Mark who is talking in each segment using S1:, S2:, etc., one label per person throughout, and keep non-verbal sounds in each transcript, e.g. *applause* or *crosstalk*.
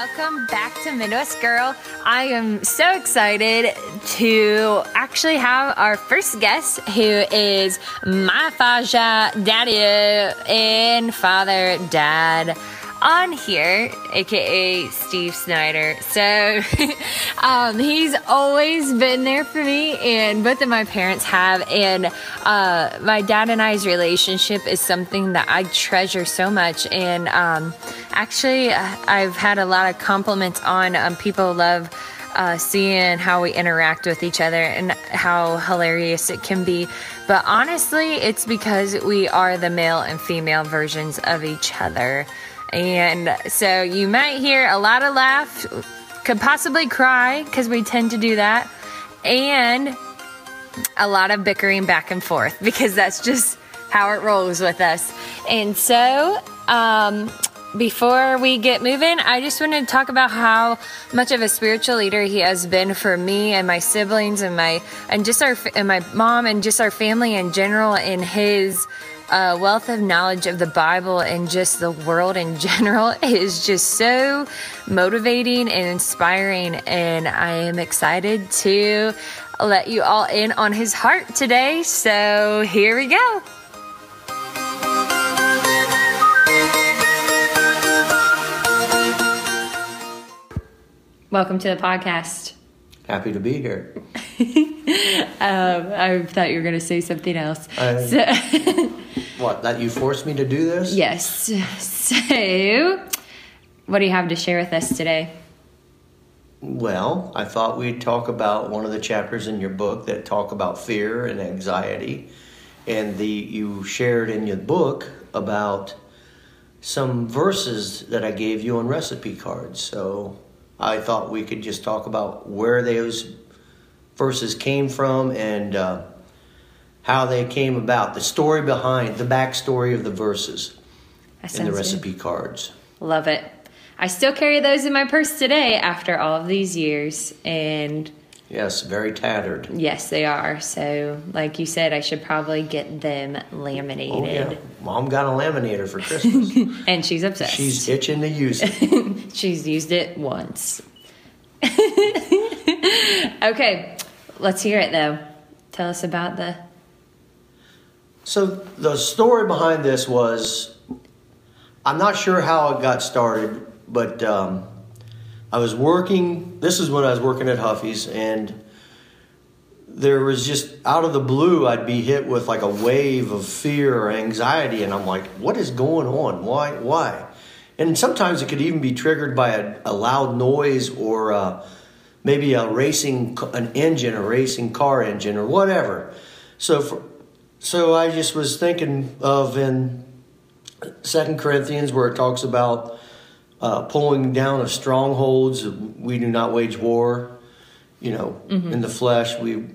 S1: Welcome back to Midwest Girl. I am so excited to actually have our first guest, who is my Faja daddy and father, dad on here, aka Steve Snyder. So *laughs* um, he's always been there for me, and both of my parents have. And uh, my dad and I's relationship is something that I treasure so much. And um, actually, uh, I've had a lot of compliments on um, people love. Uh, seeing how we interact with each other and how hilarious it can be. But honestly, it's because we are the male and female versions of each other. And so you might hear a lot of laugh, could possibly cry because we tend to do that, and a lot of bickering back and forth *laughs* because that's just how it rolls with us. And so, um, before we get moving, I just wanted to talk about how much of a spiritual leader he has been for me and my siblings and my and just our and my mom and just our family in general in his uh, wealth of knowledge of the Bible and just the world in *laughs* general is just so motivating and inspiring. And I am excited to let you all in on his heart today. So here we go. Welcome to the podcast.
S2: Happy to be here. *laughs*
S1: um, I thought you were going to say something else.
S2: Uh,
S1: so, *laughs*
S2: what, that you forced me to do this?
S1: yes. So, what do you have to share with us today?
S2: Well, I thought we'd talk about one of the chapters in your book that talk about fear and anxiety. And the you shared in your book about some verses that I gave you on recipe cards. So I thought we could just talk about where those verses came from and uh, how they came about, the story behind, the backstory of the verses in the recipe cards.
S1: Love it. I still carry those in my purse today after all of these years. And
S2: Yes, very tattered.
S1: yes, they are. So, like you said, I should probably get them laminated.
S2: Oh yeah, mom got a laminator for Christmas. *laughs*
S1: And she's obsessed.
S2: She's itching to use it. *laughs*
S1: She's used it once. *laughs* okay, let's hear it though. Tell us about the.
S2: So the story behind this was, I'm not sure how it got started, but um, I was working. This is when I was working at Huffy's, and there was just out of the blue, I'd be hit with like a wave of fear or anxiety, and I'm like, "What is going on? Why? Why?" And sometimes it could even be triggered by a, a loud noise or uh, maybe a racing an engine, a racing car engine, or whatever. So, for, so I just was thinking of in Second Corinthians where it talks about uh, pulling down of strongholds. We do not wage war, you know, mm-hmm. in the flesh. We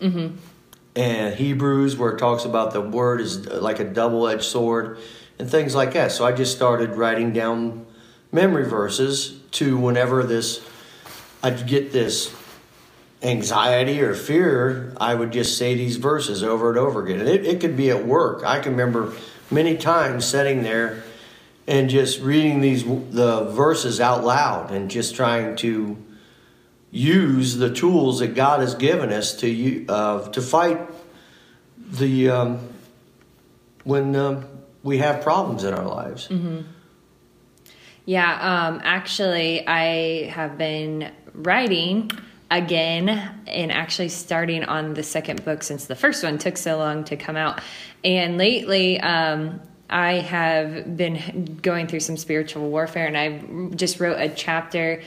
S2: mm-hmm. and Hebrews where it talks about the word is uh, like a double-edged sword and things like that. So I just started writing down memory verses to whenever this I'd get this anxiety or fear, I would just say these verses over and over again. And it, it could be at work. I can remember many times sitting there and just reading these the verses out loud and just trying to use the tools that God has given us to uh, to fight the um, when um, we have problems in our lives.
S1: Yeah, um, actually, I have been writing again and actually starting on the second book since the first one took so long to come out. And lately, um, I have been going through some spiritual warfare, and I just wrote a chapter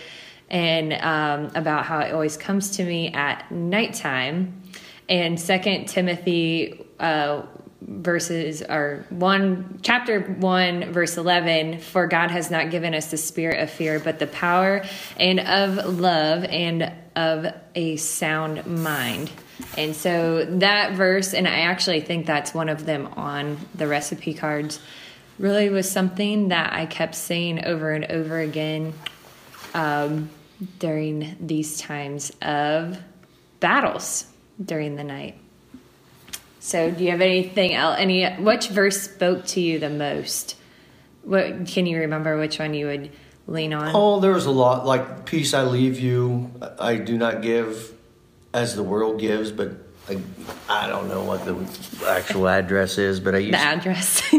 S1: and um, about how it always comes to me at nighttime. And Second Timothy uh, verses or one chapter 1 verse 11 for god has not given us the spirit of fear but the power and of love and of a sound mind. And so that verse and i actually think that's one of them on the recipe cards really was something that i kept saying over and over again um, during these times of battles during the night so, do you have anything else? Any which verse spoke to you the most? What can you remember? Which one you would lean on?
S2: Oh, there's a lot. Like, peace I leave you, I do not give as the world gives, but I, I don't know what the actual address is, but I used
S1: the address. *laughs*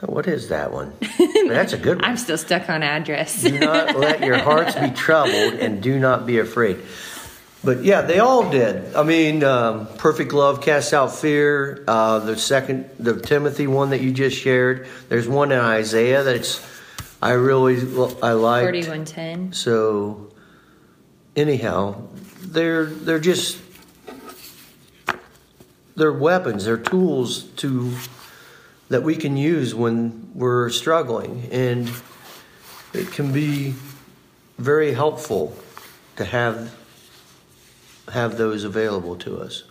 S2: Oh, what is that one? *laughs* That's a good one.
S1: I'm still stuck on address.
S2: do not let your hearts be troubled and do not be afraid. But yeah, they all did. I mean, um, perfect love casts out fear. Uh, the second, the Timothy one that you just shared. There's one in Isaiah that's I really I like.
S1: Forty-one ten.
S2: So, anyhow, they're they're just they're weapons. They're tools to that we can use when we're struggling, and it can be very helpful to have have those available to us.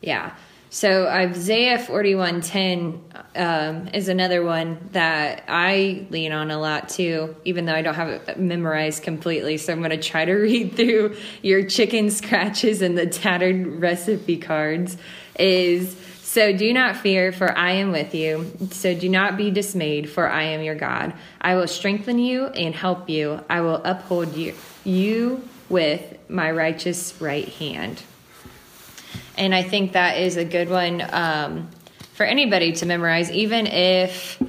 S1: Yeah. So Isaiah 41:10 um, is another one that I lean on a lot too, even though I don't have it memorized completely. So I'm going to try to *laughs* read through your chicken scratches and the tattered recipe cards. Is so do not fear, for I am with you. So do not be dismayed, for I am your God. I will strengthen you and help you. I will uphold you, you with my righteous right hand. And I think that is a good one um, for anybody to memorize, even if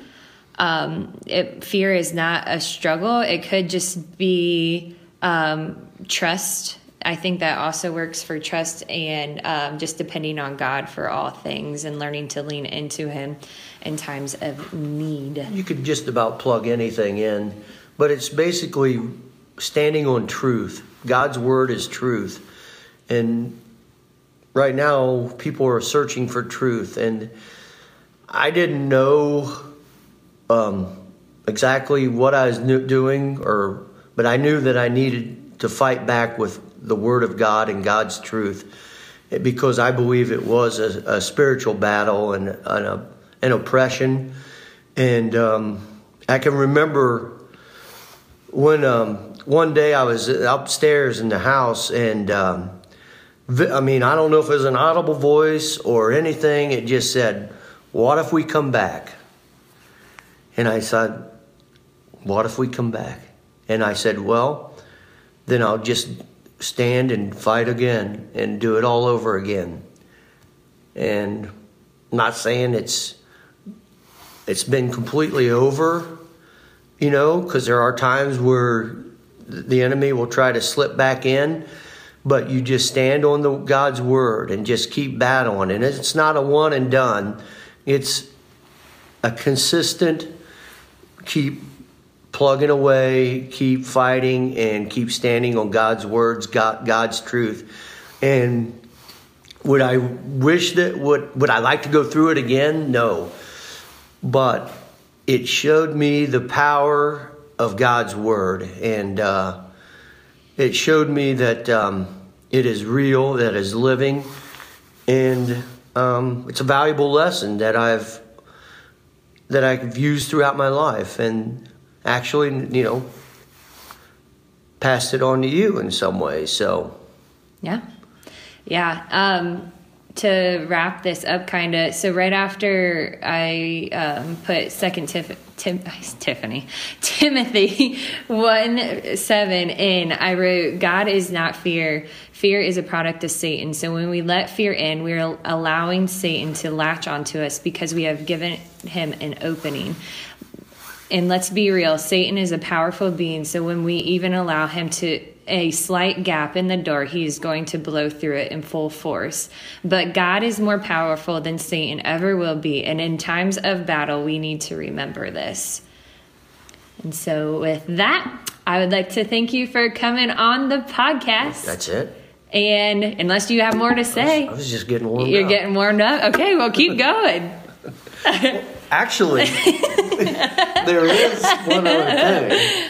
S1: um, it, fear is not a struggle. It could just be um, trust. I think that also works for trust and um, just depending on God for all things and learning to lean into Him in times of need.
S2: You could just about plug anything in, but it's basically standing on truth. God's word is truth. And right now people are searching for truth and i didn't know um, exactly what i was doing or but i knew that i needed to fight back with the word of god and god's truth because i believe it was a, a spiritual battle and an, an oppression and um, i can remember when um, one day i was upstairs in the house and um, I mean, I don't know if it was an audible voice or anything. It just said, What if we come back? And I said, What if we come back? And I said, Well, then I'll just stand and fight again and do it all over again. And I'm not saying it's it's been completely over, you know, because there are times where the enemy will try to slip back in but you just stand on the God's word and just keep battling. And it's not a one and done. It's a consistent keep plugging away, keep fighting, and keep standing on God's words, God, God's truth. And would I wish that would would I like to go through it again? No. But it showed me the power of God's word and uh, it showed me that um, it is real, that is living, and um, it's a valuable lesson that I've that I've used throughout my life, and actually, you know, passed it on to you in some ways. So,
S1: yeah, yeah. Um, to wrap this up, kind of. So right after I um, put Second Tif- Tim- *laughs* Tiffany Timothy one seven in, I wrote, "God is not fear. Fear is a product of Satan. So when we let fear in, we're allowing Satan to latch onto us because we have given him an opening." And let's be real, Satan is a powerful being. So when we even allow him to a slight gap in the door, he is going to blow through it in full force. But God is more powerful than Satan ever will be. And in times of battle, we need to remember this. And so, with that, I would like to thank you for coming on the podcast.
S2: That's it.
S1: And unless you have more to say,
S2: I was, I was just getting warmed
S1: You're
S2: up.
S1: getting warmed up? Okay, well, keep *laughs* going.
S2: Actually, *laughs* there is one other thing.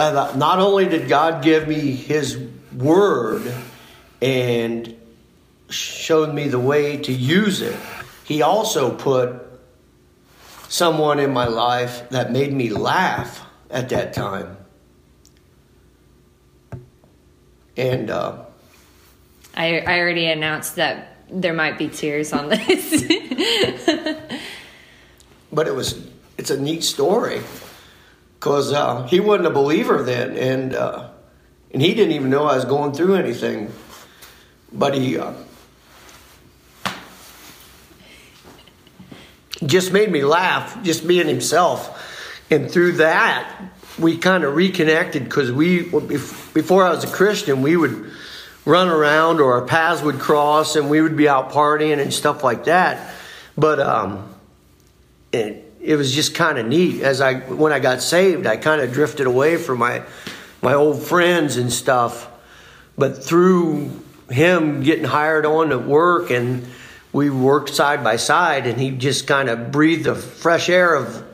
S2: Not only did God give me His Word and showed me the way to use it, He also put someone in my life that made me laugh at that time. And uh,
S1: I, I already announced that there might be tears on this. *laughs*
S2: but it was it's a neat story because uh, he wasn't a believer then, and uh, and he didn't even know I was going through anything. But he uh, just made me laugh, just being himself, and through that we kind of reconnected because we before I was a Christian we would run around or our paths would cross and we would be out partying and stuff like that. But um, it was just kind of neat. As I when I got saved, I kind of drifted away from my my old friends and stuff. But through him getting hired on to work and we worked side by side and he just kind of breathed the fresh air of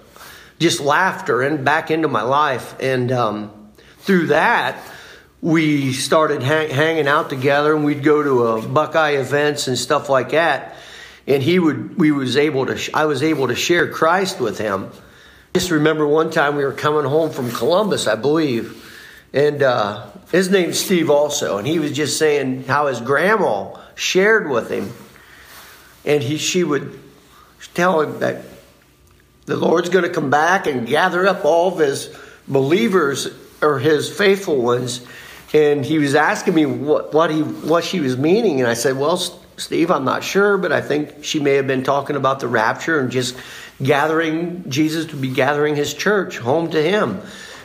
S2: just laughter and back into my life and um, through that we started hang, hanging out together and we'd go to uh, buckeye events and stuff like that and he would we was able to i was able to share christ with him. Just remember one time we were coming home from columbus i believe. And uh, his name's steve also. And he was just saying how his grandma shared with him. And he she would tell him that the lord's going to come back and gather up all of his believers or his faithful ones. And he was asking me what, what he what she was meaning. And i said well Steve, I'm not sure, but I think she may have been talking about the rapture and just gathering Jesus to be gathering his church home to him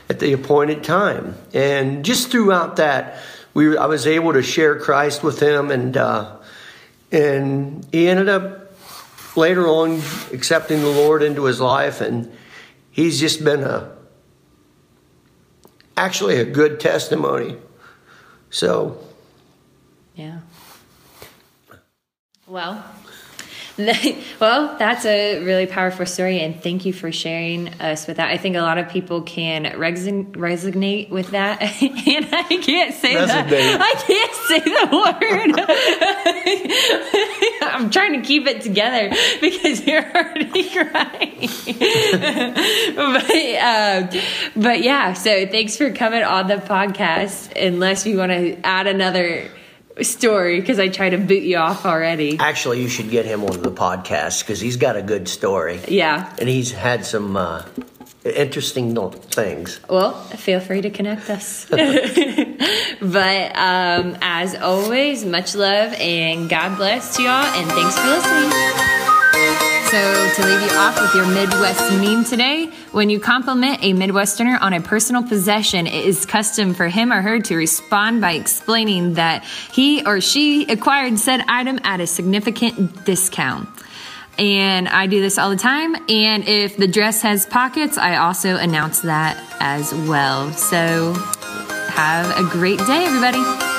S2: at the appointed time. And just throughout that, we I was able to share Christ with him, and uh, and he ended up later on accepting the Lord into his life, and he's just been a actually a good testimony. So,
S1: yeah. Well, *laughs* well, that's a really powerful story, and thank you for sharing us with that. I think a lot of people can resign, resonate with that, *laughs* and I can't say resonate. that. I can't say the word. *laughs* I'm trying to keep it together because you're already crying. but, uh, but yeah, so thanks for coming on the podcast. Unless you want to add another story because I try to boot you off already.
S2: Actually, you should get him on the podcast because he's got a good story.
S1: Yeah.
S2: And he's had some uh, interesting things.
S1: Well, feel free to connect us. *laughs* but um, as always, much love and God bless to y'all, and thanks for listening. So, to leave you off with your Midwest meme today, when you compliment a Midwesterner on a personal possession, it is custom for him or her to respond by explaining that he or she acquired said item at a significant discount. And I do this all the time. And if the dress has pockets, I also announce that as well. So, have a great day, everybody.